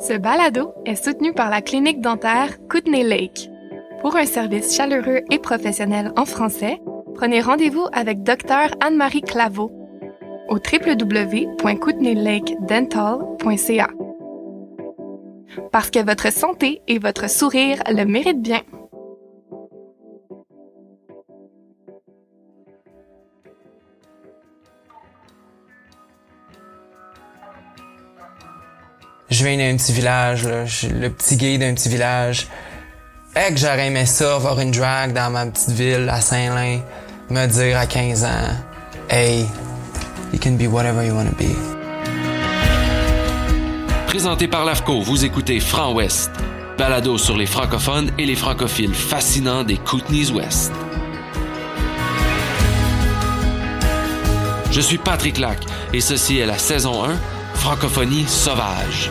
Ce balado est soutenu par la clinique dentaire Kootenay Lake. Pour un service chaleureux et professionnel en français, prenez rendez-vous avec Dr Anne-Marie Claveau au www.kootenaylakedental.ca. Parce que votre santé et votre sourire le méritent bien. Je suis le petit gay d'un petit village. Fait que j'aurais aimé ça, voir une drag dans ma petite ville à Saint-Lin, me dire à 15 ans, hey, you can be whatever you want to be. Présenté par l'AFCO, vous écoutez Franc Ouest, balado sur les francophones et les francophiles fascinants des Kootenays Ouest. Je suis Patrick Lac et ceci est la saison 1, Francophonie sauvage.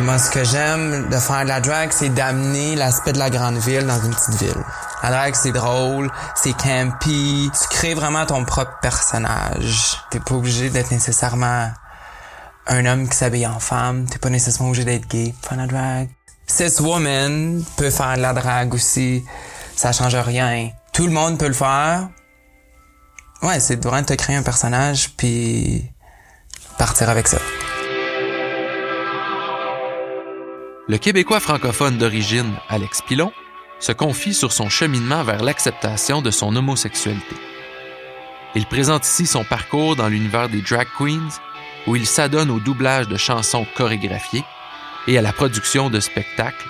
Moi, ce que j'aime de faire de la drag, c'est d'amener l'aspect de la grande ville dans une petite ville. La drag, c'est drôle, c'est campy. Tu crées vraiment ton propre personnage. T'es pas obligé d'être nécessairement un homme qui s'habille en femme. T'es pas nécessairement obligé d'être gay pour faire de la drag. Cis woman peut faire de la drag aussi. Ça change rien. Tout le monde peut le faire. Ouais, c'est vraiment de te créer un personnage puis partir avec ça. Le Québécois francophone d'origine, Alex Pilon, se confie sur son cheminement vers l'acceptation de son homosexualité. Il présente ici son parcours dans l'univers des drag queens, où il s'adonne au doublage de chansons chorégraphiées et à la production de spectacles,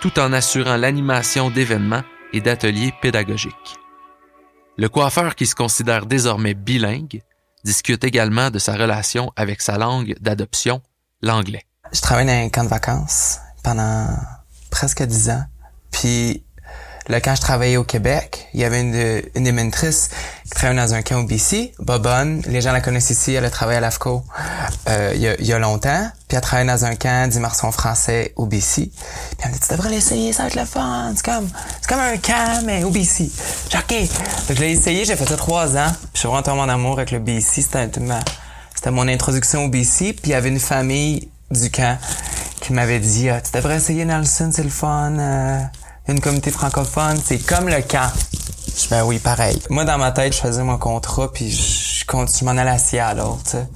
tout en assurant l'animation d'événements et d'ateliers pédagogiques. Le coiffeur qui se considère désormais bilingue discute également de sa relation avec sa langue d'adoption, l'anglais. Je travaille dans un camp de vacances pendant presque dix ans. Puis là, quand je travaillais au Québec, il y avait une, une qui travaillait dans un camp au BC, Bobonne. Les gens la connaissent ici, elle a travaillé à l'AFCO euh, il, y a, il y a longtemps. Puis elle travaillait dans un camp d'immersion français au BC. Puis elle me dit, tu devrais l'essayer, ça va être le fun. C'est comme, c'est comme un camp, mais au BC. J'ai OK. Donc je l'ai essayé, j'ai fait ça trois ans. Puis je suis vraiment en amour avec le BC. C'était ma, c'était mon introduction au BC. Puis il y avait une famille du camp qui m'avait dit ah, tu devrais essayer Nelson, c'est le fun. Euh, une communauté francophone, c'est comme le camp. Je ben oui, pareil. Moi dans ma tête, je faisais mon contrat puis je je m'en allais à Seattle, tu sais.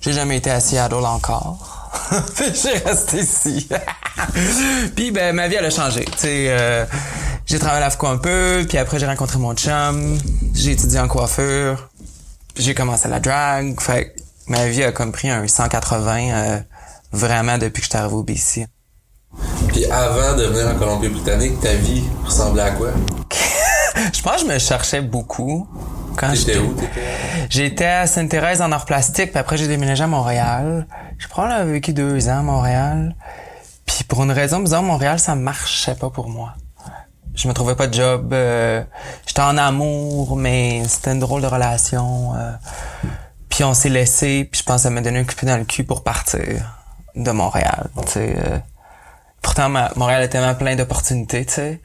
J'ai jamais été à Seattle encore. j'ai resté ici. puis ben ma vie elle a changé, tu sais euh, j'ai travaillé à l'AFCO un peu, puis après j'ai rencontré mon chum, j'ai étudié en coiffure, j'ai commencé la drag, fait ma vie a comme pris un 180 euh, vraiment depuis que je suis arrivé au BC. Puis avant de venir en Colombie-Britannique, ta vie ressemblait à quoi? je pense que je me cherchais beaucoup. Quand j'étais où? J'étais à Sainte-Thérèse en art plastique, puis après j'ai déménagé à Montréal. J'ai probablement vécu deux ans à Montréal. Puis pour une raison bizarre, Montréal, ça marchait pas pour moi. Je me trouvais pas de job. Euh, j'étais en amour, mais c'était une drôle de relation. Euh, puis on s'est laissé, puis je pense que ça m'a donné un coup dans le cul pour partir de Montréal. Euh. pourtant, Montréal était tellement plein d'opportunités, tu sais,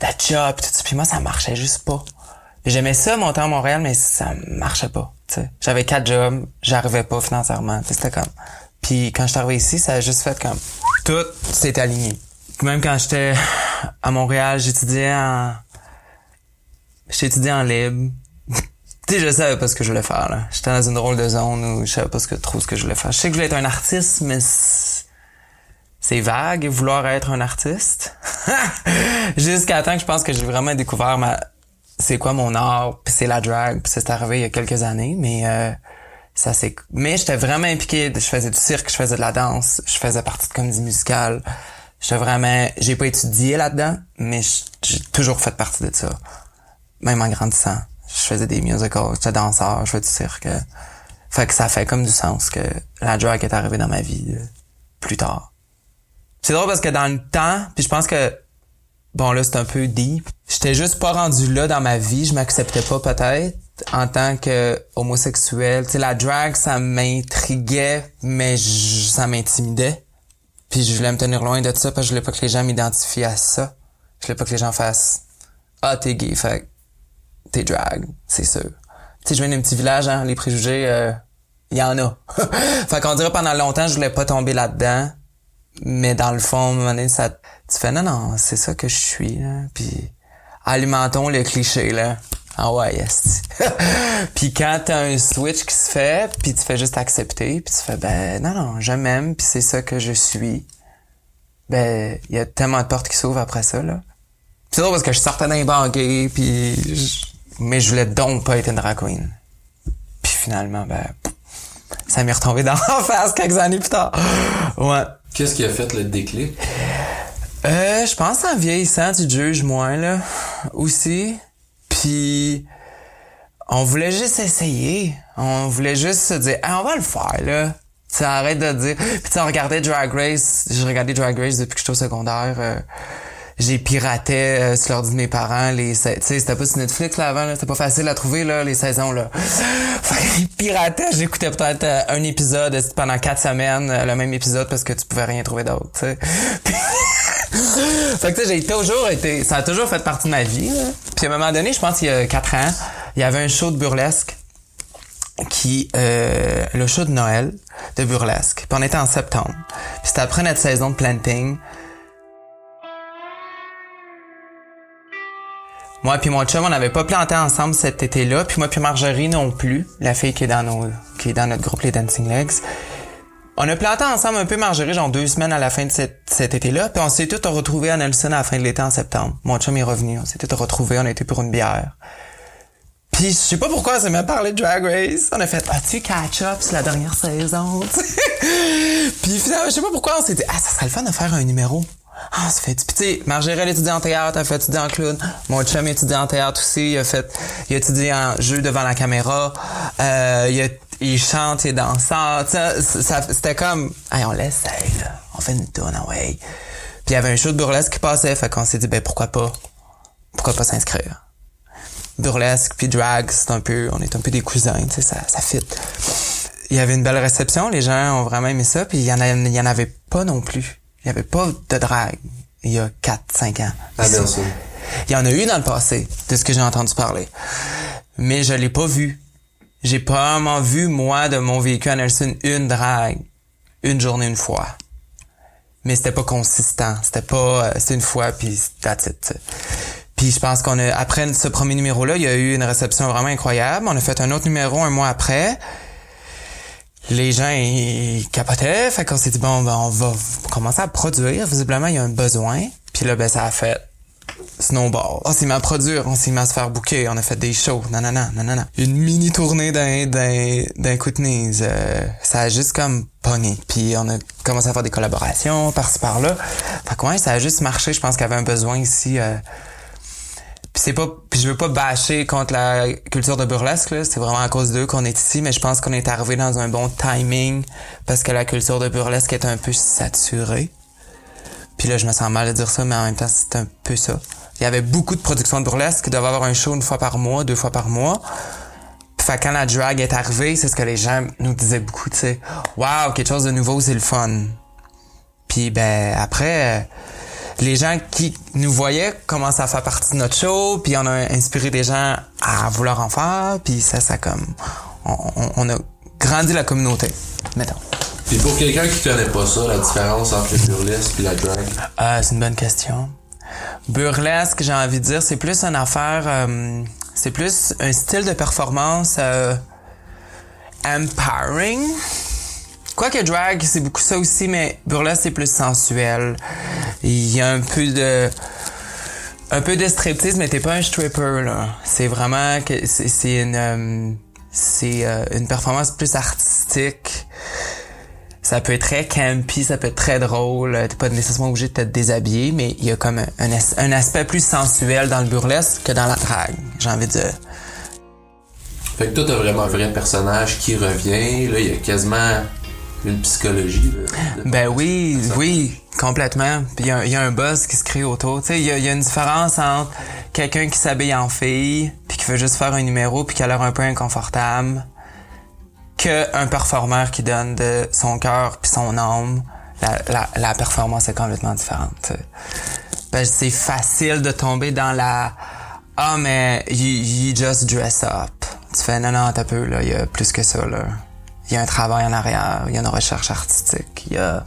de job, tout. Puis moi, ça marchait juste pas. J'aimais ça monter à Montréal, mais ça marchait pas. J'avais quatre jobs, j'arrivais pas financièrement. C'était comme. Puis quand je suis arrivé ici, ça a juste fait comme tout s'est aligné. Même quand j'étais à Montréal, j'étudiais en j'étudiais en libre. Tu sais, je savais pas ce que je voulais faire, là. J'étais dans une drôle de zone où je savais pas trop ce que je voulais faire. Je sais que je voulais être un artiste, mais c'est vague, vouloir être un artiste. Jusqu'à temps que je pense que j'ai vraiment découvert ma, c'est quoi mon art, puis c'est la drag, puis c'est arrivé il y a quelques années, mais euh, ça c'est mais j'étais vraiment impliqué, je faisais du cirque, je faisais de la danse, je faisais partie de comédie musicale. J'étais vraiment j'ai pas étudié là-dedans, mais j'ai toujours fait partie de ça. Même en grandissant je faisais des musicals, j'étais danseur, je faisais du cirque. Fait que ça fait comme du sens que la drag est arrivée dans ma vie euh, plus tard. C'est drôle parce que dans le temps, puis je pense que bon là c'est un peu deep. J'étais juste pas rendu là dans ma vie, je m'acceptais pas peut-être en tant que homosexuel. Tu sais la drag ça m'intriguait mais ça m'intimidait. Puis je voulais me tenir loin de ça parce que je voulais pas que les gens m'identifient à ça. Je voulais pas que les gens fassent ah t'es gay fait t'es drag, c'est sûr. Tu sais, je viens d'un petit village, hein, les préjugés, euh, il y en a. fait qu'on dirait pendant longtemps, je voulais pas tomber là-dedans. Mais dans le fond, à un moment donné, ça, tu fais, non, non, c'est ça que je suis, là. Puis, alimentons le cliché, là. Ah ouais, yes. puis quand t'as un switch qui se fait, puis tu fais juste accepter, puis tu fais, ben, non, non, je m'aime, puis c'est ça que je suis. Ben, il y a tellement de portes qui s'ouvrent après ça, là. C'est drôle parce que je sortais d'un banquet, puis mais je voulais donc pas être une drag queen. Puis finalement, ben, ça m'est retombé dans la face quelques années plus tard. Ouais. Qu'est-ce qui a fait le déclic? Euh, je pense en vieillissant, tu juges moins, là, aussi. Puis, on voulait juste essayer. On voulait juste se dire, ah, on va le faire, là. Tu arrête de dire. Puis tu regardais Drag Race. J'ai regardé Drag Race depuis que j'étais au secondaire. Euh, j'ai piraté euh, sur l'ordi de mes parents les tu sais c'était pas sur Netflix là avant là, c'était pas facile à trouver là les saisons là. Fait piratais j'écoutais peut-être euh, un épisode pendant quatre semaines euh, le même épisode parce que tu pouvais rien trouver d'autre tu sais. Fait que j'ai toujours été ça a toujours fait partie de ma vie là. puis à un moment donné je pense qu'il y a quatre ans il y avait un show de burlesque qui euh, le show de Noël de burlesque. Puis on était en septembre. Puis c'était après notre saison de planting Moi puis mon chum, on n'avait pas planté ensemble cet été-là, puis moi puis Marjorie non plus, la fille qui est dans nos qui est dans notre groupe les Dancing Legs. On a planté ensemble un peu Marjorie genre deux semaines à la fin de cet, été-là, puis on s'est tous retrouvés à Nelson à la fin de l'été en septembre. Mon chum est revenu, on s'est tous retrouvés, on a été pour une bière. Puis je sais pas pourquoi on s'est même parlé de Drag Race. On a fait ah tu catch up sur la dernière saison. puis finalement je sais pas pourquoi on s'est dit ah ça serait le fun de faire un numéro ah, ça fait. Puis tu sais, Margérel étudie en théâtre, elle fait étudier en clown. Mon chum étudie en théâtre aussi. Il a fait... Il a étudié en jeu devant la caméra. Euh, il, a... il chante, il est. Ça, ça, c'était comme... Hey, on l'essaye, là. On fait une tourne, ouais. Puis il y avait un show de burlesque qui passait. Fait qu'on s'est dit, ben pourquoi pas? Pourquoi pas s'inscrire? Burlesque puis drag, c'est un peu... On est un peu des cousins, tu sais, ça, ça fit. Il y avait une belle réception. Les gens ont vraiment aimé ça. Puis il y en, a... il y en avait pas non plus il n'y avait pas de drague il y a 4-5 ans. Ah, bien sûr. Il y en a eu dans le passé, de ce que j'ai entendu parler. Mais je l'ai pas vu. J'ai pas vraiment vu, moi, de mon véhicule à Nelson, une drague. Une journée, une fois. Mais c'était pas consistant. C'était pas... Euh, c'était une fois, puis that's it. Puis je pense qu'on a... Après ce premier numéro-là, il y a eu une réception vraiment incroyable. On a fait un autre numéro un mois après les gens ils capotaient, fait qu'on s'est dit bon ben on va commencer à produire, visiblement il y a un besoin, puis là ben ça a fait snowball. On s'est mis à produire, on s'est mis à se faire bouquer, on a fait des shows, non non. Une mini tournée d'un d'un d'un coup de euh, ça a juste comme pogné. Puis on a commencé à faire des collaborations par-ci par-là. Fait que ça a juste marché, je pense qu'il y avait un besoin ici euh, c'est pas puis je veux pas bâcher contre la culture de burlesque là, c'est vraiment à cause d'eux qu'on est ici, mais je pense qu'on est arrivé dans un bon timing parce que la culture de burlesque est un peu saturée. Puis là, je me sens mal de dire ça, mais en même temps, c'est un peu ça. Il y avait beaucoup de productions de burlesque qui doivent avoir un show une fois par mois, deux fois par mois. Fait quand la drag est arrivée, c'est ce que les gens nous disaient beaucoup, tu sais. Waouh, quelque chose de nouveau, c'est le fun. Puis ben après les gens qui nous voyaient commencent à faire partie de notre show, puis on a inspiré des gens à vouloir en faire, puis ça, ça comme, on, a grandi la communauté, mettons. Puis pour quelqu'un qui connaît pas ça, la différence entre le burlesque et la drag? Euh, c'est une bonne question. Burlesque, j'ai envie de dire, c'est plus une affaire, euh, c'est plus un style de performance euh, empowering Quoique drag, c'est beaucoup ça aussi, mais burlesque, c'est plus sensuel. Il y a un peu de... Un peu de striptease, mais t'es pas un stripper, là. C'est vraiment c'est une... Euh, c'est euh, une performance plus artistique. Ça peut être très campy, ça peut être très drôle. T'es pas nécessairement obligé de te déshabiller, mais il y a comme un, un, aspect plus sensuel dans le burlesque que dans la drag, j'ai envie de dire. Fait que toi, t'as vraiment un vrai personnage qui revient. Là, il y a quasiment une psychologie. ben oui, oui, complètement. Puis il y, a un buzz qui se crée autour. Tu sais, il y, a une différence entre quelqu'un qui s'habille en fille, puis qui veut juste faire un numéro, puis qui a l'air un peu inconfortable, que un performeur qui donne de son cœur puis son âme. La, la, performance est complètement différente. Ben, c'est facile de tomber dans la ah mais you, you just dress up. Tu fais non non t'as peu là, il y a plus que ça là il y a un travail en arrière, il y a une recherche artistique, il y a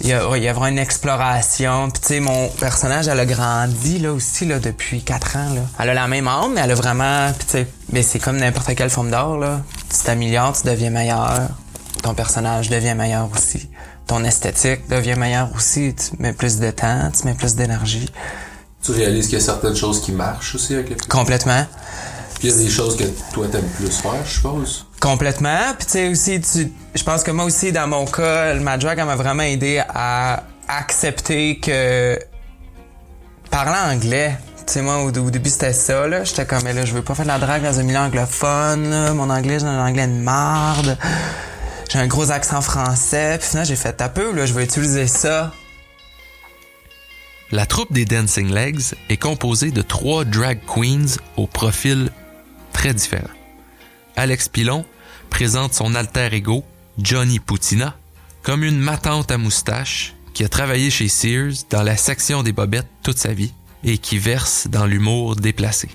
il y a, ouais, il y a vraiment une exploration. Puis tu sais, mon personnage, elle a grandi là aussi là depuis quatre ans. Là. Elle a la même âme, mais elle a vraiment. Puis tu sais, mais c'est comme n'importe quelle forme d'art là. Tu t'améliores, tu deviens meilleur. Ton personnage devient meilleur aussi. Ton esthétique devient meilleur aussi. Tu mets plus de temps, tu mets plus d'énergie. Tu réalises qu'il y a certaines choses qui marchent aussi avec les Complètement. Puis il y a des choses que toi t'aimes plus faire, je suppose. Complètement. Puis tu sais aussi, tu, je pense que moi aussi, dans mon cas, ma drag, m'a vraiment aidé à accepter que parler anglais, tu sais, moi, au, début, c'était ça, là. J'étais comme, mais là, je veux pas faire de la drague dans un milieu anglophone. Mon anglais, j'ai un anglais de marde. J'ai un gros accent français. Puis finalement, j'ai fait un peu, là, je vais utiliser ça. La troupe des Dancing Legs est composée de trois drag queens au profil très différent. Alex Pilon présente son alter ego, Johnny Poutina, comme une matante à moustache qui a travaillé chez Sears dans la section des bobettes toute sa vie et qui verse dans l'humour déplacé.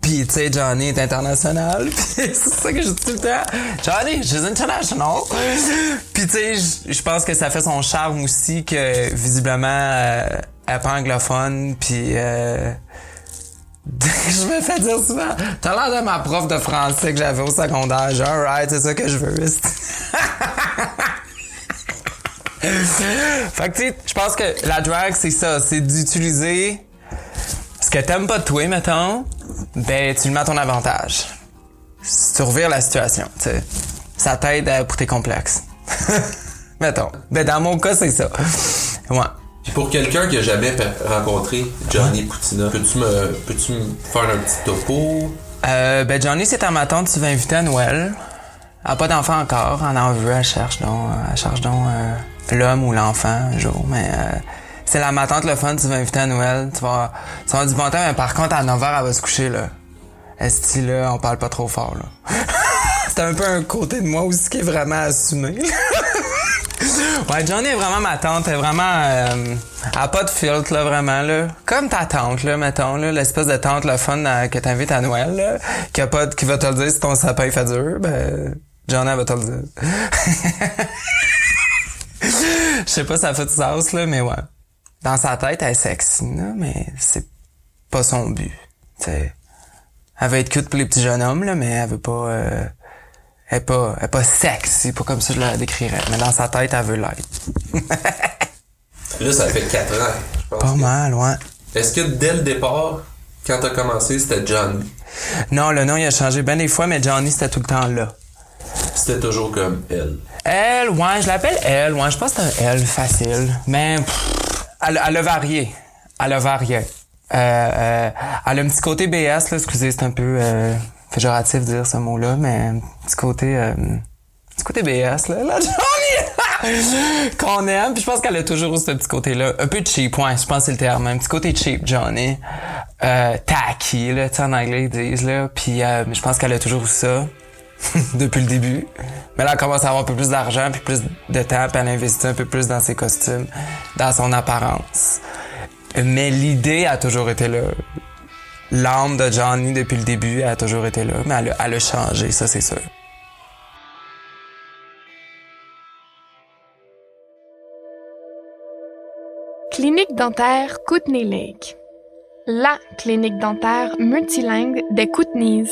Puis, tu sais, Johnny est international. C'est ça que je dis tout le temps. Johnny, suis international. Puis, tu sais, je- pense que ça fait son charme aussi que, visiblement, euh, elle pas anglophone. Puis, euh, je me fais dire souvent, t'as l'air de ma prof de français que j'avais au secondaire. Alright, c'est ça que je veux. fait que, tu sais, je pense que la drag, c'est ça. C'est d'utiliser ce que t'aimes pas de toi, mettons, ben tu le mets à ton avantage. Si tu revires la situation, tu sais. Ça t'aide à- pour tes complexes. mettons. Ben dans mon cas, c'est ça. Ouais. Puis pour quelqu'un qui a jamais rencontré Johnny Poutina, peux-tu me, peux-tu me faire un petit topo? Euh, ben Johnny, c'est à ma tante, tu vas inviter à Noël. Elle a pas d'enfant encore, elle en veut, elle cherche donc, elle cherche donc euh, l'homme ou l'enfant un jour, mais euh, c'est la ma tante le fun, tu vas inviter à Noël, tu vas, tu vas du bon temps, mais par contre à 9h elle va se coucher là. Est-ce là, on parle pas trop fort là. c'est un peu un côté de moi aussi qui est vraiment assumé. Ouais, Johnny est vraiment ma tante, elle est vraiment... Euh, elle a pas de filtre, là, vraiment, là. Comme ta tante, là, mettons, là, l'espèce de tante, le fun euh, que t'invites à Noël, là, qui, a pas de- qui va te le dire si ton sapin fait dur, ben, Johnny, elle va te le dire. Je sais pas si ça fait du sens, là, mais ouais. Dans sa tête, elle est sexy, là, mais c'est pas son but, tu sais. Elle veut être cute pour les petits jeunes hommes, là, mais elle veut pas... euh, elle est pas, elle est pas sexy, pas comme ça je la décrirais. Mais dans sa tête, elle veut l'être. Là, ça fait 4 ans, je pense. Pas que- mal, ouais. Est-ce que dès le départ, quand t'as commencé, c'était Johnny? Non, le nom, il a changé bien des fois, mais Johnny, c'était tout le temps là. C'était toujours comme elle. Elle, ouais, je l'appelle elle, ouais, je pense que c'est un elle facile. Mais pff, elle, elle a varié. Elle a varié. Euh, euh, elle a un petit côté BS, là, excusez, c'est un peu euh, péjoratif de dire ce mot-là, mais petit côté... Euh, côté BS, là, là, Johnny! Qu'on aime, puis je pense qu'elle a toujours ce petit côté-là. Un peu cheap, ouais, je pense que c'est le terme. Un petit côté cheap, Johnny. Euh, tacky, là, tu en anglais, ils disent, là. Puis euh, je pense qu'elle a toujours ça. depuis le début. Mais là, elle commence à avoir un peu plus d'argent, puis plus de temps, puis elle investit un peu plus dans ses costumes, dans son apparence. Mais l'idée a toujours été là. L'âme de Johnny depuis le début a toujours été là, mais elle elle a changé, ça c'est sûr. Clinique dentaire Kootenay Lake. La clinique dentaire multilingue des Kootenays.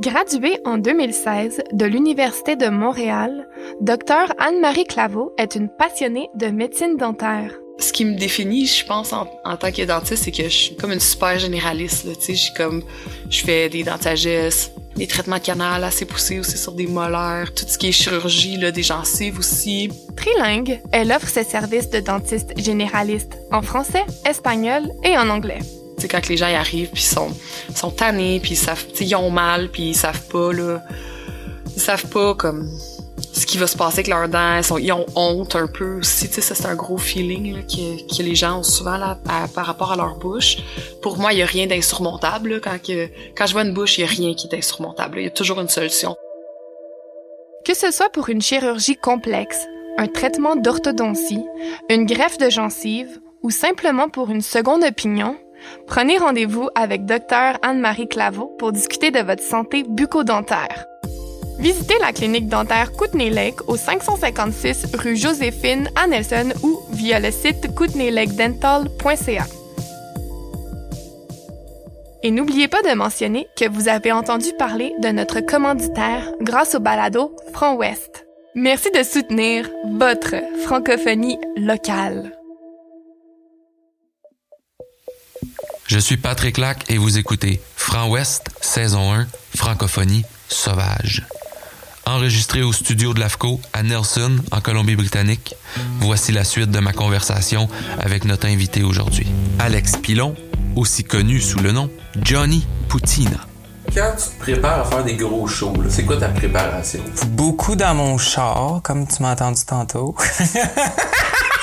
Graduée en 2016 de l'Université de Montréal, Dr Anne-Marie Claveau est une passionnée de médecine dentaire. Ce qui me définit, je pense, en, en tant que dentiste, c'est que je suis comme une super généraliste. Là, je comme, je fais des dentagesses, des traitements de canal assez poussés aussi sur des molaires, tout ce qui est chirurgie, là, des gencives aussi. Trilingue, elle offre ses services de dentiste généraliste en français, espagnol et en anglais. Quand les gens y arrivent, puis ils sont, sont tannés, puis ils savent, ils ont mal, puis ils savent pas, là, ils savent pas comme ce qui va se passer avec leurs dents. Ils, ont honte un peu aussi. Ça c'est un gros feeling que, les gens ont souvent par rapport à leur bouche. Pour moi, il y a rien d'insurmontable. Quand, je vois une bouche, il y a rien qui est insurmontable. Il y a toujours une solution. Que ce soit pour une chirurgie complexe, un traitement d'orthodontie, une greffe de gencive ou simplement pour une seconde opinion, Prenez rendez-vous avec Dr Anne-Marie Claveau pour discuter de votre santé bucco-dentaire. Visitez la clinique dentaire Kootenay Lake au 556 rue Joséphine à Nelson ou via le site kootenaylakedental.ca. Et n'oubliez pas de mentionner que vous avez entendu parler de notre commanditaire grâce au balado Front Ouest. Merci de soutenir votre francophonie locale. Je suis Patrick Lac et vous écoutez Franc Ouest, saison 1, francophonie sauvage. Enregistré au studio de l'AFCO à Nelson, en Colombie-Britannique, voici la suite de ma conversation avec notre invité aujourd'hui. Alex Pilon, aussi connu sous le nom Johnny Poutina. Quand tu te prépares à faire des gros shows, c'est quoi ta préparation? Beaucoup dans mon char, comme tu m'as entendu tantôt.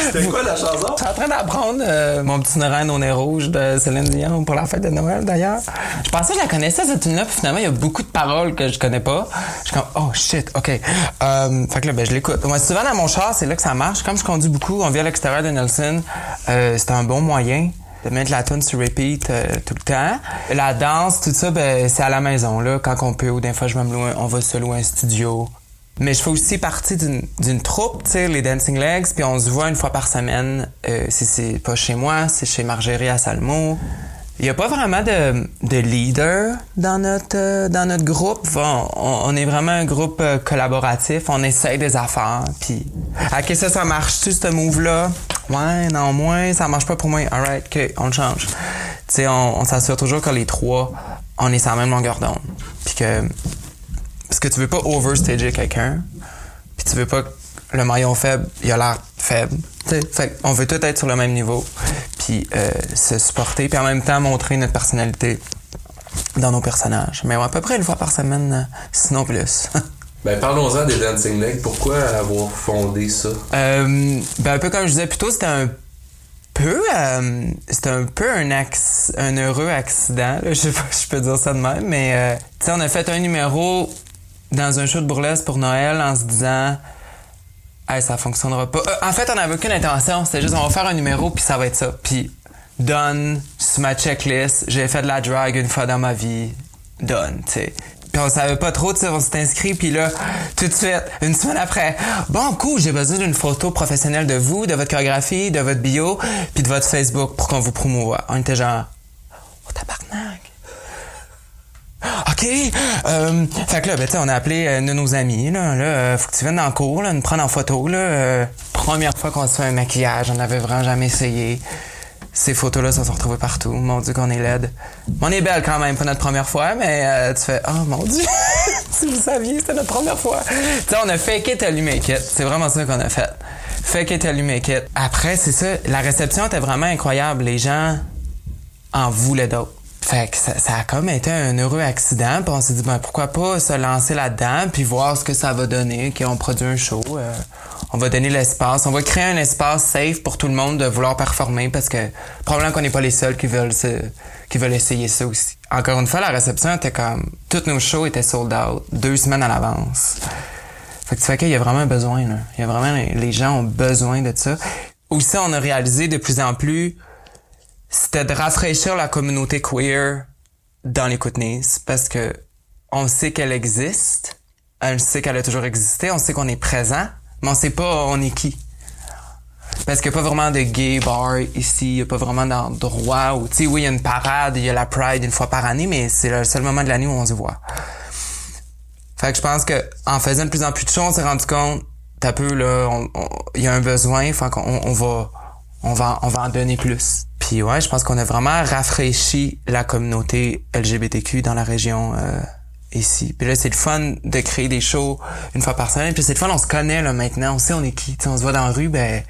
C'était quoi la chanson? Je suis en train d'apprendre euh, mon petit reine au nez rouge de Céline Dion pour la fête de Noël d'ailleurs. Je pensais que je la connaissais cette tune là puis finalement il y a beaucoup de paroles que je connais pas. Je suis comme oh shit, ok. Euh, fait que là ben je l'écoute. Moi souvent dans mon char c'est là que ça marche. Comme je conduis beaucoup, on vit à l'extérieur de Nelson, euh, c'est un bon moyen de mettre la tune sur repeat euh, tout le temps. La danse, tout ça, ben, c'est à la maison, là, quand on peut, ou des fois je vais me louer, on va se louer un studio. Mais je fais aussi partie d'une troupe, tu sais, les Dancing Legs, puis on se voit une fois par semaine. Euh, si c'est pas chez moi, c'est chez Margerie à Salmo. Il y a pas vraiment de, de leader dans notre euh, dans notre groupe. On, est vraiment un groupe euh, collaboratif. On essaye des affaires. Puis, ok, ça, ça marche-tu ce move-là? Ouais, non, moins, ça marche pas pour moi. Alright, ok, on le change. Tu sais, on, on s'assure toujours que les trois, on est sur la même longueur d'onde. Puis que parce que tu veux pas overstager quelqu'un, puis tu veux pas que le maillon faible, il a l'air faible. T'sais, fait on veut tout être sur le même niveau, puis euh, se supporter, puis en même temps montrer notre personnalité dans nos personnages. Mais ouais, à peu près une fois par semaine, euh, sinon plus. Ben, parlons-en des Dancing Legs. Pourquoi avoir fondé ça? Euh, ben un peu comme je disais plus tôt, c'était un peu euh, c'était un peu un un heureux accident, là. je sais pas si je peux dire ça de même, mais euh, tu sais on a fait un numéro dans un show de burlesque pour Noël en se disant hey, ça fonctionnera pas. Euh, en fait, on avait aucune intention, c'était juste on va faire un numéro puis ça va être ça. Puis done sur ma checklist, j'ai fait de la drag une fois dans ma vie, done, tu sais. Puis on savait pas trop, tu sais, on s'est inscrit, puis là, tout de suite, une semaine après, bon, cool, j'ai besoin d'une photo professionnelle de vous, de votre chorégraphie, de votre bio, puis de votre Facebook pour qu'on vous promouvoie. On était genre, oh tabarnak. Euh, fait que là, ben, on a appelé euh, de nos amis. Là, là euh, faut que tu viennes le cours, là, nous prendre en photo. Là, Euh, première fois qu'on se fait un maquillage, on n'avait vraiment jamais essayé. Ces photos-là se sont retrouvées partout. Mon Dieu, qu'on est laide. On est belle quand même, pas notre première fois, mais tu fais « Oh mon Dieu! si vous saviez, c'était notre première fois! » Tu on a fake it you make it. C'est vraiment ça qu'on a fait. Fake it make it. Après, c'est ça. La réception était vraiment incroyable. Les gens en voulaient d'autres. Fait que ça, ça a comme été un heureux accident. Puis on s'est dit, ben, pourquoi pas se lancer là-dedans puis voir ce que ça va donner, qu'on produit un show. euh, on va donner l'espace. On va créer un espace safe pour tout le monde de vouloir performer parce que probablement qu'on n'est pas les seuls qui veulent se- qui veulent essayer ça aussi. Encore une fois, la réception était comme... Toutes nos shows étaient sold out deux semaines à l'avance. Fait que tu fais qu'il y a vraiment un besoin, là. Il y a vraiment... Les gens ont besoin de ça. Aussi, on a réalisé de plus en plus c'était de rafraîchir la communauté queer dans les Kootenays parce que on sait qu'elle existe, on sait qu'elle a toujours existé, on sait qu'on est présent, mais on sait pas on est qui. Parce qu'il n'y a pas vraiment de gay bar ici, il n'y a pas vraiment d'endroit où, tu sais, oui, il y a une parade, il y a la Pride une fois par année, mais c'est le seul moment de l'année où on se voit. Fait que je pense que en faisant de plus en plus de choses, on s'est rendu compte, t'as peu là, il y a un besoin, fait qu'on on va, on va, on va en donner plus. Puis ouais, je pense qu'on a vraiment rafraîchi la communauté LGBTQ dans la région euh, ici. Puis là, c'est le fun de créer des shows une fois par semaine. Puis c'est le fun, on se connaît là maintenant, on sait on est qui. Tu sais, on se voit dans la rue, ben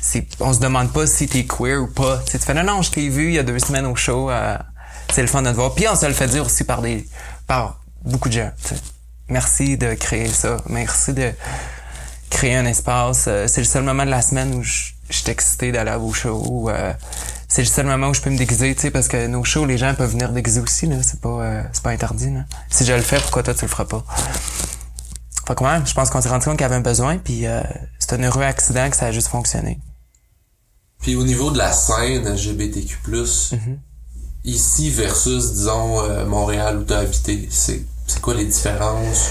c'est, on se demande pas si t'es queer ou pas. Tu sais, tu fais non non, je t'ai vu il y a deux semaines au show. euh, c'est le fun de te voir. Puis on se le fait dire aussi par des, par beaucoup de gens. Merci de créer ça. Merci de créer un espace. Euh, c'est le seul moment de la semaine où je je suis excité d'aller à vos shows. Euh, c'est le seul moment où je peux me déguiser, tu sais, parce que nos shows, les gens peuvent venir déguiser aussi, là. C'est pas, euh, c'est pas interdit, là. Si je le fais, pourquoi toi tu le feras pas? Fait que ouais, je pense qu'on s'est rendu compte qu'il y avait un besoin, puis euh, c'est un heureux accident que ça a juste fonctionné. Puis au niveau de la scène LGBTQ+, Mhm. ici versus, disons, euh, Montréal où t'as habité, c'est c'est quoi les différences?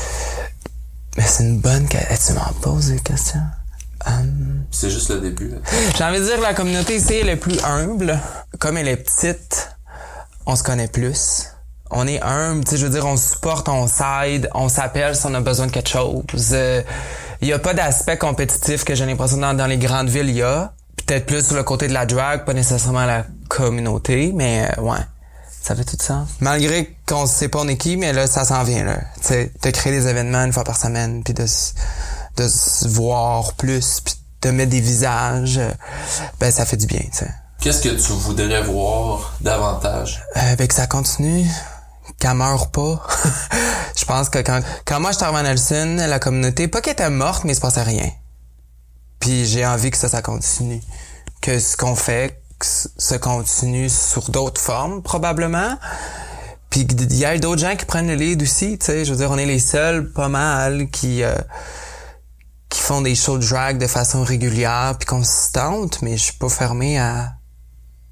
Mais c'est une bonne question. Tu m'en poses des questions? Hum, C'est juste le début. là. J'ai envie de dire que la communauté ici est plus humble. Comme elle est petite, on se connaît plus. On est humble, tu sais, je veux dire, on supporte, on s'aide, on s'appelle si on a besoin de quelque chose. Euh, Il y a pas d'aspect compétitif que j'ai l'impression dans, dans les grandes villes, il y a. Peut-être plus sur le côté de la drag, pas nécessairement la communauté, mais euh, ouais. Ça fait tout sens. Malgré qu'on sait pas on est qui, mais là, ça s'en vient, là. Tu sais, de créer des événements une fois par semaine, puis de, de se voir plus, puis de mettre des visages, euh, ben ça fait du bien, tu sais. Qu'est-ce que tu voudrais voir davantage? Euh, ben que ça continue, qu'elle meure pas. je pense que quand, quand moi j'étais à Nelson, la communauté, pas qu'elle était morte, mais il se passait rien. Puis j'ai envie que ça, ça continue. Que ce qu'on fait que se continue sur d'autres formes, probablement. Puis qu'il y a d'autres gens qui prennent le lead aussi, tu sais. Je veux dire, on est les seuls, pas mal, qui... euh, qui font des shows drag de façon régulière puis consistante, mais je suis pas fermé à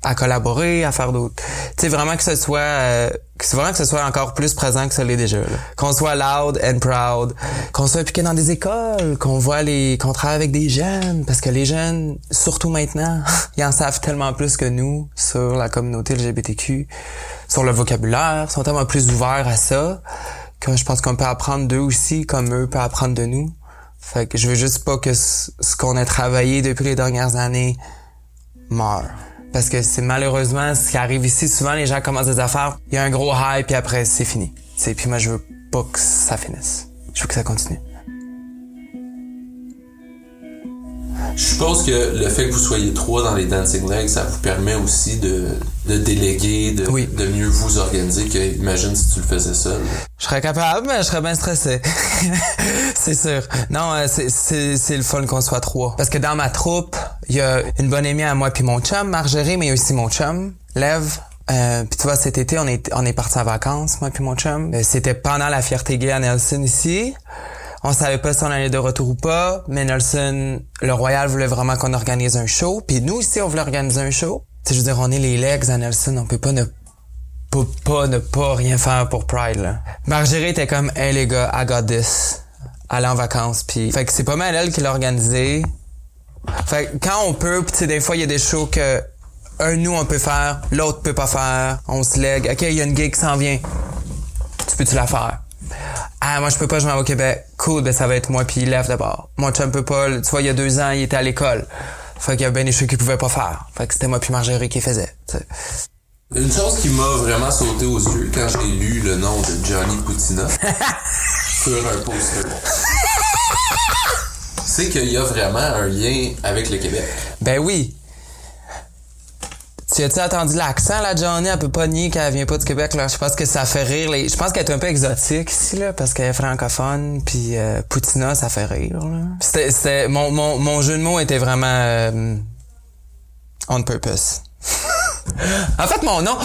à collaborer, à faire d'autres. Tu sais vraiment que ce soit euh, que c'est vraiment que ce soit encore plus présent que ça l'est déjà. Qu'on soit loud and proud, qu'on soit impliqué dans des écoles, qu'on voit les qu'on travaille avec des jeunes parce que les jeunes surtout maintenant, ils en savent tellement plus que nous sur la communauté LGBTQ, sur le vocabulaire, sont tellement plus ouverts à ça que je pense qu'on peut apprendre d'eux aussi comme eux peuvent apprendre de nous. Fait que je veux juste pas que ce qu'on a travaillé depuis les dernières années meurt. Parce que c'est malheureusement ce qui arrive ici. Souvent, les gens commencent des affaires, il y a un gros hype, puis après, c'est fini. Puis moi, je veux pas que ça finisse. Je veux que ça continue. Je suppose que le fait que vous soyez trois dans les Dancing Legs, ça vous permet aussi de, de déléguer, de, Oui. de mieux vous organiser que, imagine, si tu le faisais seul. Je serais capable, mais je serais bien stressé. c'est sûr. Non, euh, c'est, le fun qu'on soit trois. Parce que dans ma troupe, il y a une bonne amie à moi puis mon chum, Marjorie, mais aussi mon chum, Lev. Euh, puis tu vois, cet été, on est, on est parti en vacances, moi puis mon chum. Euh, C'était pendant la fierté gay à Nelson ici. On savait pas si on allait de retour ou pas, mais Nelson, le Royal voulait vraiment qu'on organise un show. Puis nous aussi, on voulait organiser un show. Tu je veux dire, on est les legs à Nelson, on peut pas ne peut pas ne pas rien faire pour Pride là. Marjorie était comme hey les gars, I got this. Aller en vacances puis fait que c'est pas mal elle qui l'a organisé. Fait que quand on peut, tu sais des fois il y a des shows que un nous on peut faire, l'autre peut pas faire, on se lègue. OK, il y a une gig qui s'en vient. Tu peux-tu la faire? Ah, moi je peux pas, je m'en vais au Québec. Cool, ben ça va être moi puis il lève d'abord. Mon chum peut pas, tu vois il y a deux ans, il était à l'école. Fait qu'il y a bien des choses qu'il pouvait pas faire. Fait que c'était moi puis Marjorie qui faisait. Une chose qui m'a vraiment sauté aux yeux quand j'ai lu le nom de Johnny Poutina sur un poster, c'est qu'il y a vraiment un lien avec le Québec. Ben oui. Tu as-tu entendu l'accent, la Johnny? Elle peut pas nier qu'elle vient pas du Québec, là. Je pense que ça fait rire les... Je pense qu'elle est un peu exotique ici, là, parce qu'elle est francophone, puis euh, Poutina, ça fait rire, là. C'était... Mon, mon, mon jeu de mots était vraiment... euh, on purpose. en fait, mon nom...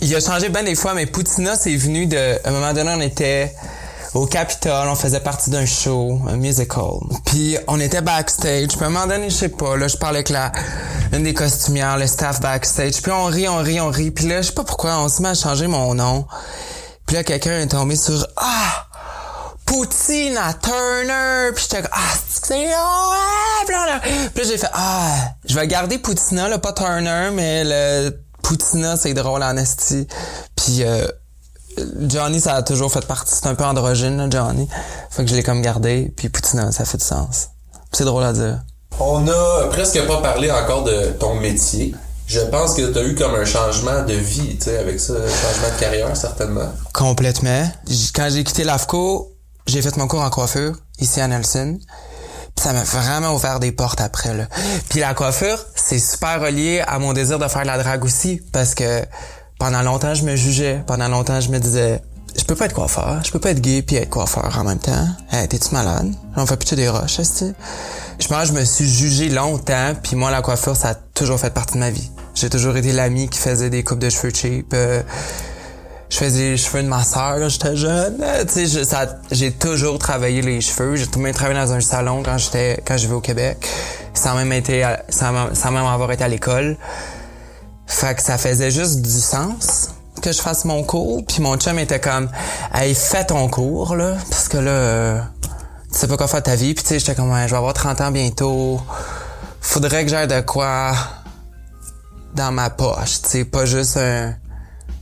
Il a changé bien des fois, mais Poutina, c'est venu de... À un moment donné, on était au Capitole, on faisait partie d'un show, un musical. Puis on était backstage, puis à un moment donné, je sais pas, là, je parlais avec la une des costumières, le staff backstage, puis on rit, on rit, on rit, puis là, je sais pas pourquoi, on se met à changer mon nom. Puis là, quelqu'un est tombé sur Ah! Poutine Turner, puis j'étais ah c'est ouais, puis là. Puis j'ai fait ah je vais garder Poutina là pas Turner mais le Poutina c'est drôle en esti puis euh, Johnny, ça a toujours fait partie. C'est un peu androgyne, là, Johnny. Fait que je l'ai comme gardé. Puis Poutina, ça fait du sens. C'est drôle à dire. On a presque pas parlé encore de ton métier. Je pense que tu as eu comme un changement de vie, tu sais, avec ça, un changement de carrière, certainement. Complètement. Quand j'ai quitté l'AFCO, j'ai fait mon cours en coiffure, ici à Nelson. Puis ça m'a vraiment ouvert des portes après, là. Puis la coiffure, c'est super relié à mon désir de faire de la drague aussi. Parce que pendant longtemps, je me jugeais. Pendant longtemps, je me disais... Je peux pas être coiffeur, je peux pas être gay puis être coiffeur en même temps. Hey, t'es-tu malade? On fait plutôt des roches, Je pense que je me suis jugé longtemps, puis moi, la coiffure, ça a toujours fait partie de ma vie. J'ai toujours été l'ami qui faisait des coupes de cheveux cheap. euh, Je faisais les cheveux de ma sœur quand j'étais jeune. Euh, j'ai toujours travaillé les cheveux. J'ai tout même travaillé dans un salon quand j'étais quand je vivais au Québec, sans même été sans même avoir été à l'école. Fait que ça faisait juste du sens que je fasse mon cours. Puis mon chum était comme, hey, fais ton cours là, parce que là, euh, tu sais pas quoi faire ta vie. Puis tu sais, j'étais comme, je vais avoir 30 ans bientôt. Faudrait que j'aille de quoi dans ma poche, tu sais, pas juste un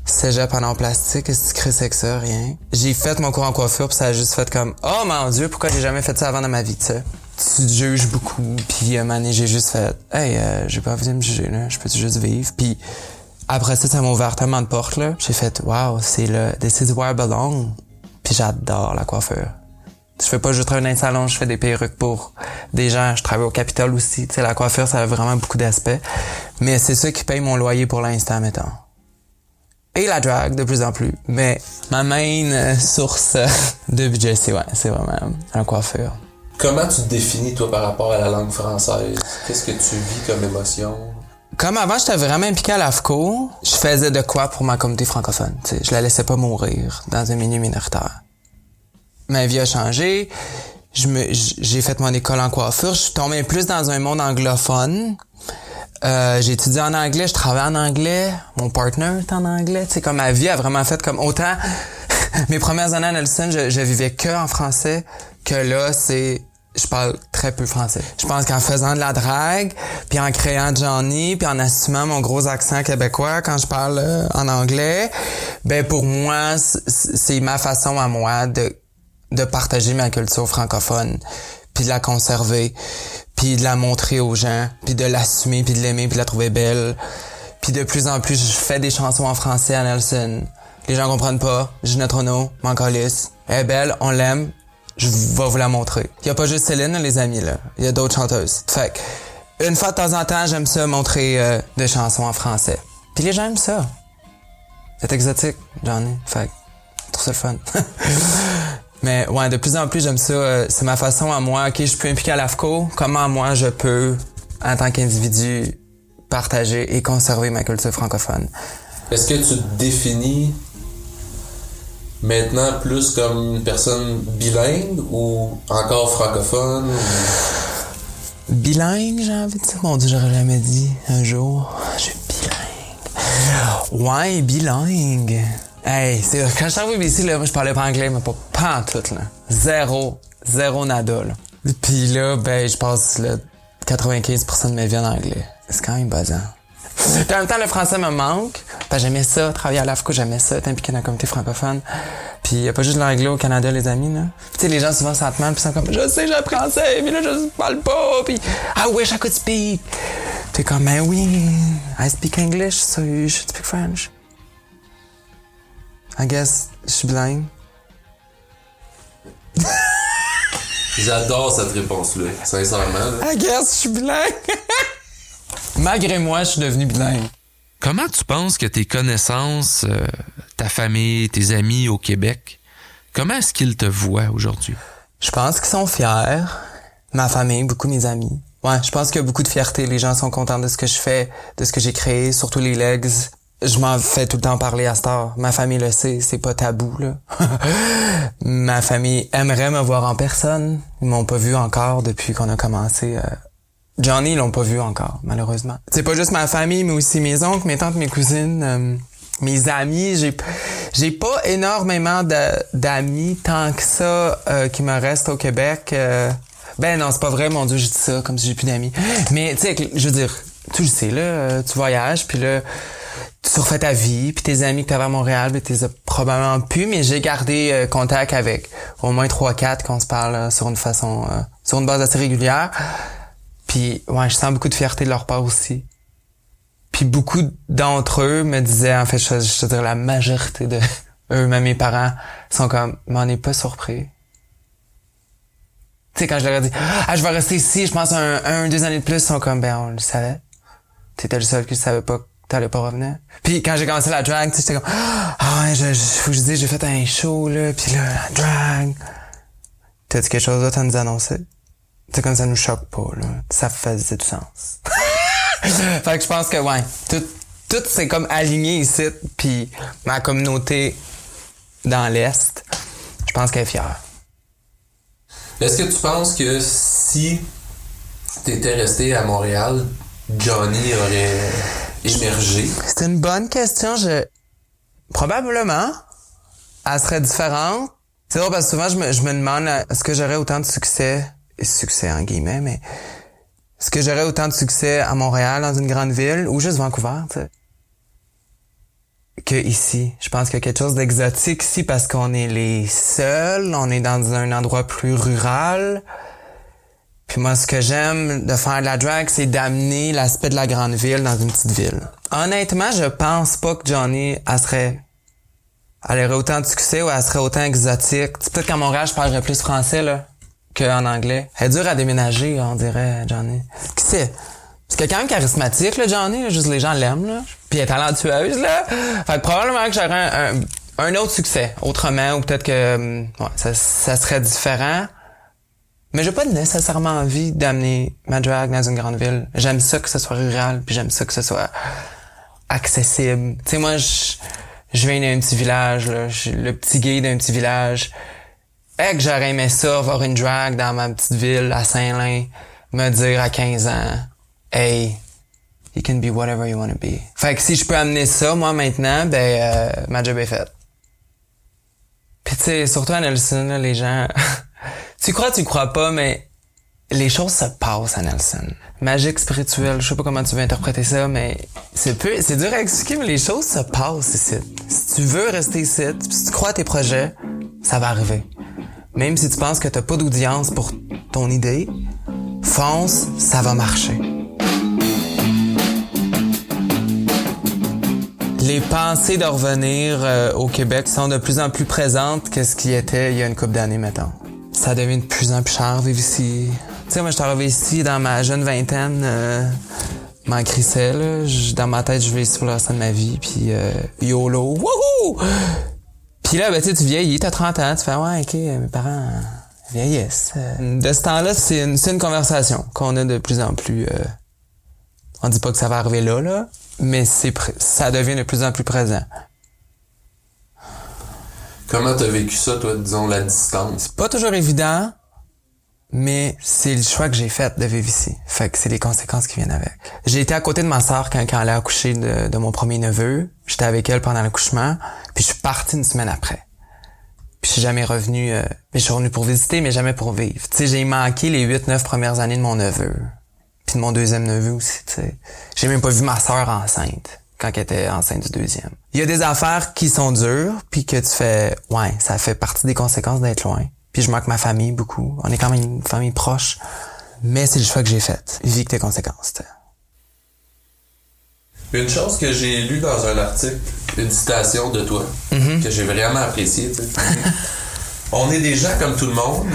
cégep en plastique, qu'est-ce que c'est que ça, rien. J'ai fait mon cours en coiffure puis ça a juste fait comme, oh mon dieu, pourquoi j'ai jamais fait ça avant dans ma vie, tu sais. Tu te juges beaucoup, puis un moment j'ai juste fait, hey, euh, j'ai pas envie de me juger, là, je peux juste vivre, puis après ça, ça m'a ouvert tellement de portes, là. J'ai fait, wow, c'est le, this is where I belong. Puis j'adore la coiffure. Je fais pas juste un salon, je fais des perruques pour des gens. Je travaille au Capitole aussi. Tu la coiffure, ça a vraiment beaucoup d'aspects. Mais c'est ça qui paye mon loyer pour l'instant, mettons. Et la drague, de plus en plus. Mais ma main euh, source euh, de budget, c'est ouais, c'est vraiment la coiffure. Comment tu te définis, toi, par rapport à la langue française? Qu'est-ce que tu vis comme émotion? Comme avant, j'étais vraiment impliqué à l'AFCO. Je faisais de quoi pour ma communauté francophone. Je la laissais pas mourir dans un milieu minoritaire. Ma vie a changé. J'ai fait mon école en coiffure. Je suis tombé plus dans un monde anglophone. Euh, j'ai étudié en anglais, je travaillais en anglais, mon partner est en anglais, sais, comme ma vie a vraiment fait comme autant, mes premières années à Nelson, je, vivais que en français, que là, c'est, je parle très peu français. Je pense qu'en faisant de la drague, puis en créant Johnny, puis en assumant mon gros accent québécois quand je parle euh, en anglais, ben pour moi, c'est ma façon à moi de, de partager ma culture francophone, puis de la conserver, puis de la montrer aux gens, puis de l'assumer, puis de l'aimer, puis de la trouver belle. Puis de plus en plus, je fais des chansons en français à Nelson. Les gens comprennent pas. Gina Trono, m'en. Elle est belle, on l'aime. Je vais vous la montrer. Il y a pas juste Céline, les amis, là. Il y a d'autres chanteuses. Fait que, une fois de temps en temps, j'aime ça montrer euh, des chansons en français. Puis les gens aiment ça. C'est exotique, ai. Fait que, trouve ça le fun. Mais ouais, de plus en plus, j'aime ça. euh, c'est ma façon à moi. OK, je peux impliquer à l'AFCO. Comment moi, je peux, en tant qu'individu, partager et conserver ma culture francophone? Est-ce que tu définis maintenant plus comme une personne bilingue ou encore francophone? Bilingue, j'ai envie de dire. Mon Dieu, j'aurais jamais dit un jour. Je suis bilingue. Ouais, bilingue. Hey, c'est quand je suis ici, là, moi, je parlais pas anglais, mais pas, pas en tout, là. Zéro. Zéro nada, là. Puis là, ben, je passe, là, 95% de ma vie en anglais. C'est quand même basant. Puis en même temps, le français me manque. J'aimais ça, travailler à l'AFCO, j'aimais ça, être impliqué dans la communauté francophone. Puis y a pas juste l'anglais au Canada, les amis, là. Puis, tu sais, les gens souvent sentent mal, puis sont comme, je sais, j'apprends ça, mais là, je parle pas, puis I wish I could speak. T'es comme, ben oui, I speak English, so you should speak French. I guess, je suis bilingue. J'adore cette réponse-là, sincèrement. là. I guess, je suis bilingue. Malgré moi, je suis devenu bilingue. Comment tu penses que tes connaissances, euh, ta famille, tes amis au Québec, comment est-ce qu'ils te voient aujourd'hui? Je pense qu'ils sont fiers. Ma famille, beaucoup mes amis. Ouais, je pense qu'il y a beaucoup de fierté. Les gens sont contents de ce que je fais, de ce que j'ai créé, surtout les legs. Je m'en fais tout le temps parler à Star. Ma famille le sait, c'est pas tabou, là. Ma famille aimerait me voir en personne. Ils m'ont pas vu encore depuis qu'on a commencé. euh, Johnny, ils l'ont pas vu encore, malheureusement. C'est pas juste ma famille, mais aussi mes oncles, mes tantes, mes cousines, euh, mes amis. J'ai j'ai pas énormément d'amis tant que ça euh, qui me restent au Québec. euh. ben non, c'est pas vrai, mon Dieu, je dis ça comme si j'ai plus d'amis. Mais tu sais, je veux dire, tu le sais là, euh, tu voyages, puis là, tu refais ta vie, puis tes amis que t'avais à Montréal, ben t'es probablement plus, mais j'ai gardé euh, contact avec au moins trois quatre qu'on se parle euh, sur une façon, sur une base assez régulière. Puis ouais, je sens beaucoup de fierté de leur part aussi. Puis beaucoup d'entre eux me disaient, en fait, je, je te la majorité de eux, même mes parents, sont comme, m'en est pas surpris. Tu sais, quand je leur ai dit, ah, je vais rester ici, je pense un, deux années de plus, ils sont comme, ben, on le savait. T'étais le seul qui savait pas que t'allais pas revenir. Puis quand j'ai commencé la drag, tu sais, j'étais comme, ah, je, je, faut que je j'ai fait un show, là, puis là, la drag. T'as-tu quelque chose d'autre à nous annoncer? Sais, comme ça nous choque pas, là. Ça faisait du sens. fait que je pense que, ouais, tout, tout s'est comme aligné ici, puis ma communauté dans l'Est, je pense qu'elle est fière. Est-ce que tu penses que si t'étais resté à Montréal, Johnny aurait émergé? C'est une bonne question. Je... Probablement. Elle serait différente. C'est drôle parce que souvent, je me, je me demande euh, est-ce que j'aurais autant de succès, succès en guillemets, mais est-ce que j'aurais autant de succès à Montréal, dans une grande ville, ou juste Vancouver, tu sais? que ici. Je pense qu'il y a quelque chose d'exotique ici parce qu'on est les seuls, on est dans un endroit plus rural. Puis moi, ce que j'aime de faire de la drag, c'est d'amener l'aspect de la grande ville dans une petite ville. Honnêtement, je pense pas que Johnny, elle serait, elle aurait autant de succès ou elle serait autant exotique. Peut-être qu'à Montréal, je parlerais plus français, là, qu'en anglais. Elle est dure à déménager, on dirait, Johnny. Qui? C'est? Quand même charismatique, là, Johnny. Juste les gens l'aiment, là. Puis elle est talentueuse, là. Fait que probablement que j'aurais un, un, autre succès autrement, ou peut-être que hum, ouais, ça, ça serait différent. Mais j'ai pas nécessairement envie d'amener ma drag dans une grande ville. J'aime ça que ce soit rural, puis j'aime ça que ce soit accessible. Tu sais, moi, je, je viens d'un petit village, là, je suis le petit gay d'un petit village. Que j'aurais aimé ça, avoir une drag dans ma petite ville à Saint-Lin, me dire à 15 ans, hey, you can be whatever you want to be. Fait que si je peux amener ça, moi, maintenant, ben, euh, ma job est faite. Puis tu sais, surtout à Nelson, les gens... tu crois, tu crois pas, mais les choses se passent à Nelson. Magique spirituelle, je sais pas comment tu veux interpréter ça, mais c'est peu, c'est dur à expliquer, mais les choses se passent ici. Si tu veux rester ici, si tu crois à tes projets, ça va arriver. Même si tu penses que t'as pas d'audience pour ton idée, fonce, ça va marcher. Les pensées de revenir euh, au Québec sont de plus en plus présentes que ce qui était il y a une couple d'années, mettons. Ça devient de plus en plus cher vivre ici. Tu sais, moi, je suis arrivé ici dans ma jeune vingtaine, euh, m'en crissais, là. Dans ma tête, je vais ici pour le restant de ma vie, puis euh, YOLO, wouhou! Puis là, ben, tu sais, tu vieillis, t'as 30 ans, tu fais « Ouais, OK, mes parents vieillissent. De ce temps-là, c'est une, c'est une conversation qu'on a de plus en plus... Euh, on dit pas que ça va arriver là, là, mais c'est ça devient de plus en plus présent. Comment t'as vécu ça, toi, disons, la distance? Pas toujours évident, mais c'est le choix que j'ai fait de vivre ici. Fait que c'est les conséquences qui viennent avec. J'ai été à côté de ma sœur quand, elle a accouché de, de mon premier neveu. J'étais avec elle pendant l'accouchement, puis je suis parti une semaine après. Puis je suis jamais revenu, euh, mais je suis revenu pour visiter, mais jamais pour vivre. Tu sais, j'ai manqué les 8-9 premières années de mon neveu. Puis de mon deuxième neveu aussi, tu sais. J'ai même pas vu ma sœur enceinte quand elle était enceinte du deuxième. Il y a des affaires qui sont dures, puis que tu fais, ouais, ça fait partie des conséquences d'être loin. Puis je manque ma famille beaucoup. On est quand même une famille proche. Mais c'est le choix que j'ai fait. Vis que tes conséquences. Une chose que j'ai lue dans un article, une citation de toi, que j'ai vraiment appréciée. On est des gens comme tout le monde,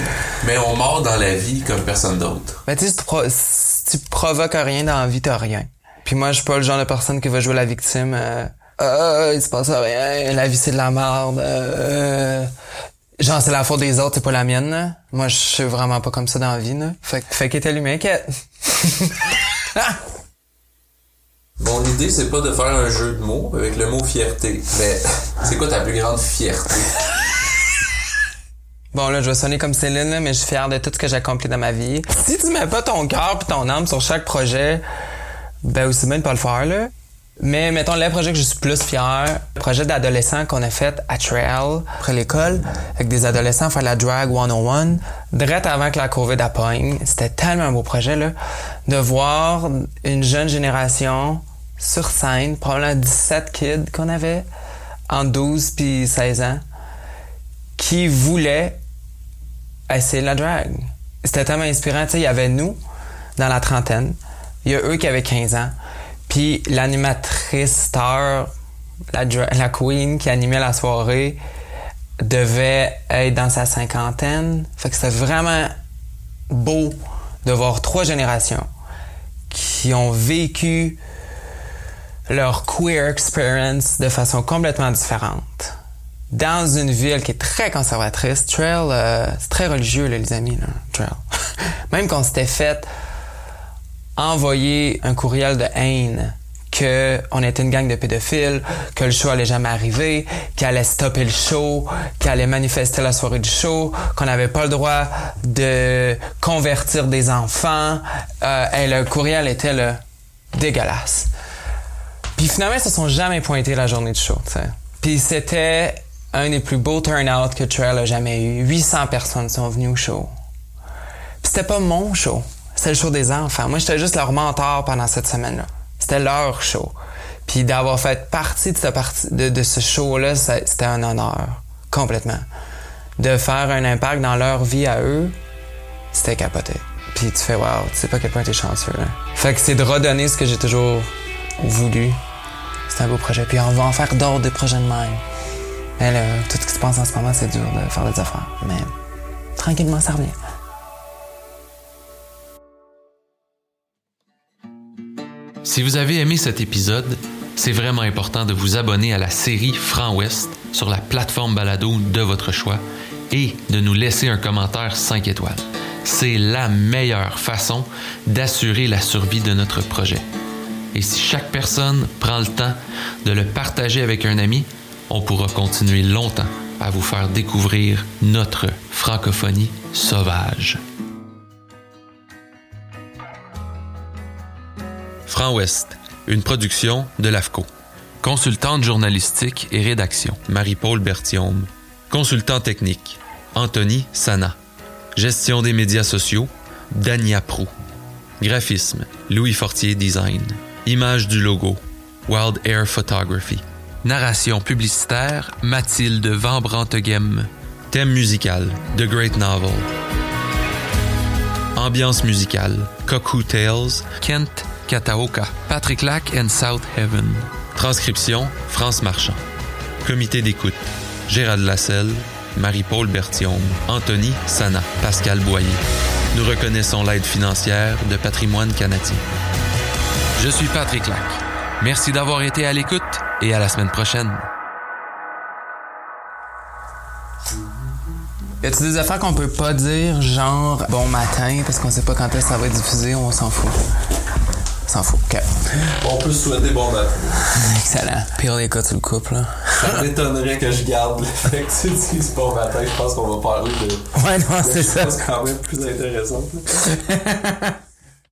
mais on mord dans la vie comme personne d'autre. Mais tu sais, si tu, provoques rien dans la vie, t'as rien. Puis moi, je suis pas le genre de personne qui va jouer la victime. Euh, Ah, il se passe rien, la vie c'est de la merde. euh, genre, c'est la faute des autres, c'est pas la mienne. là. Moi, je suis vraiment pas comme ça dans la vie. Là. Fait, que- fait qu'elle est allumée, inquiète. Mon idée, c'est pas de faire un jeu de mots avec le mot fierté, mais c'est quoi ta plus grande fierté? Bon là, je vais sonner comme Céline, là, mais je suis fier de tout ce que j'ai accompli dans ma vie. Si tu mets pas ton cœur puis ton âme sur chaque projet, ben aussi bien de pas le faire là. Mais mettons les projets que je suis plus fier, le projet d'adolescent qu'on a fait à Trail après l'école avec des adolescents faire la drag 101, direct avant que la Covid appogne. C'était tellement un beau projet là de voir une jeune génération sur scène, probablement 17 kids qu'on avait en 12 puis 16 ans qui voulaient essayer la drag. C'était tellement inspirant. Tu sais, il y avait nous, dans la trentaine. Il y a eux qui avaient 15 ans. L'animatrice star, la, queen qui animait la soirée, devait être dans sa cinquantaine. Fait que c'était vraiment beau de voir trois générations qui ont vécu leur queer experience de façon complètement différente dans une ville qui est très conservatrice. Trail, euh, c'est très religieux, les amis, là, Trail. Même qu'on s'était fait envoyer un courriel de haine que on était une gang de pédophiles, que le show allait jamais arriver, qu'il allait stopper le show, qu'il allait manifester la soirée du show, qu'on n'avait pas le droit de convertir des enfants. Euh, et le courriel était là, dégueulasse. Puis finalement, ils se sont jamais pointés la journée du show. t'sais. Puis c'était un des plus beaux turn-out que Trail a jamais eu. 800 personnes sont venues au show. Puis c'était pas mon show. C'était le show des enfants. Moi, j'étais juste leur mentor pendant cette semaine-là. C'était leur show. Puis d'avoir fait partie de ce, show-là, c'était un honneur. Complètement. De faire un impact dans leur vie à eux, c'était capoté. Puis tu fais, wow, tu sais pas quel point t'es chanceux. Là. Fait que c'est de redonner ce que j'ai toujours voulu. C'est un beau projet. Puis on va en faire d'autres des projets de même. Mais là, tout ce qui se passe en ce moment, c'est dur de faire des affaires. Mais tranquillement, ça revient. Si vous avez aimé cet épisode, c'est vraiment important de vous abonner à la série Franc Ouest sur la plateforme balado de votre choix et de nous laisser un commentaire 5 étoiles. C'est la meilleure façon d'assurer la survie de notre projet. Et si chaque personne prend le temps de le partager avec un ami, on pourra continuer longtemps à vous faire découvrir notre francophonie sauvage. Franc Ouest, une production de l'AFCO. Consultante journalistique et rédaction, Marie-Paul Berthiaume. Consultant technique, Anthony Sana. Gestion des médias sociaux, Dania Prou. Graphisme, Louis Fortier Design. Image du logo, Wild Air Photography. Narration publicitaire, Mathilde Van Branteghem. Thème musical, The Great Novel. Ambiance musicale, Cuckoo Tales, Kent Kataoka, Patrick Lac and South Heaven. Transcription, France Marchand. Comité d'écoute, Gérald Lasselle, Marie-Paul Berthiaume, Anthony Sana, Pascal Boyer. Nous reconnaissons l'aide financière de Patrimoine canadien. Je suis Patrick Lac. Merci d'avoir été à l'écoute et à la semaine prochaine. Y a-t-il des affaires qu'on peut pas dire, genre bon matin, parce qu'on sait pas quand est-ce que ça va être diffusé, on s'en fout? On s'en fout. OK. On peut se souhaiter bon matin. Excellent. Pire des cas, tu le coupes, là. Ça m'étonnerait que je garde le fait que tu dises bon matin. Je pense qu'on va parler de Ouais, non, c'est ça. choses quand même plus intéressantes.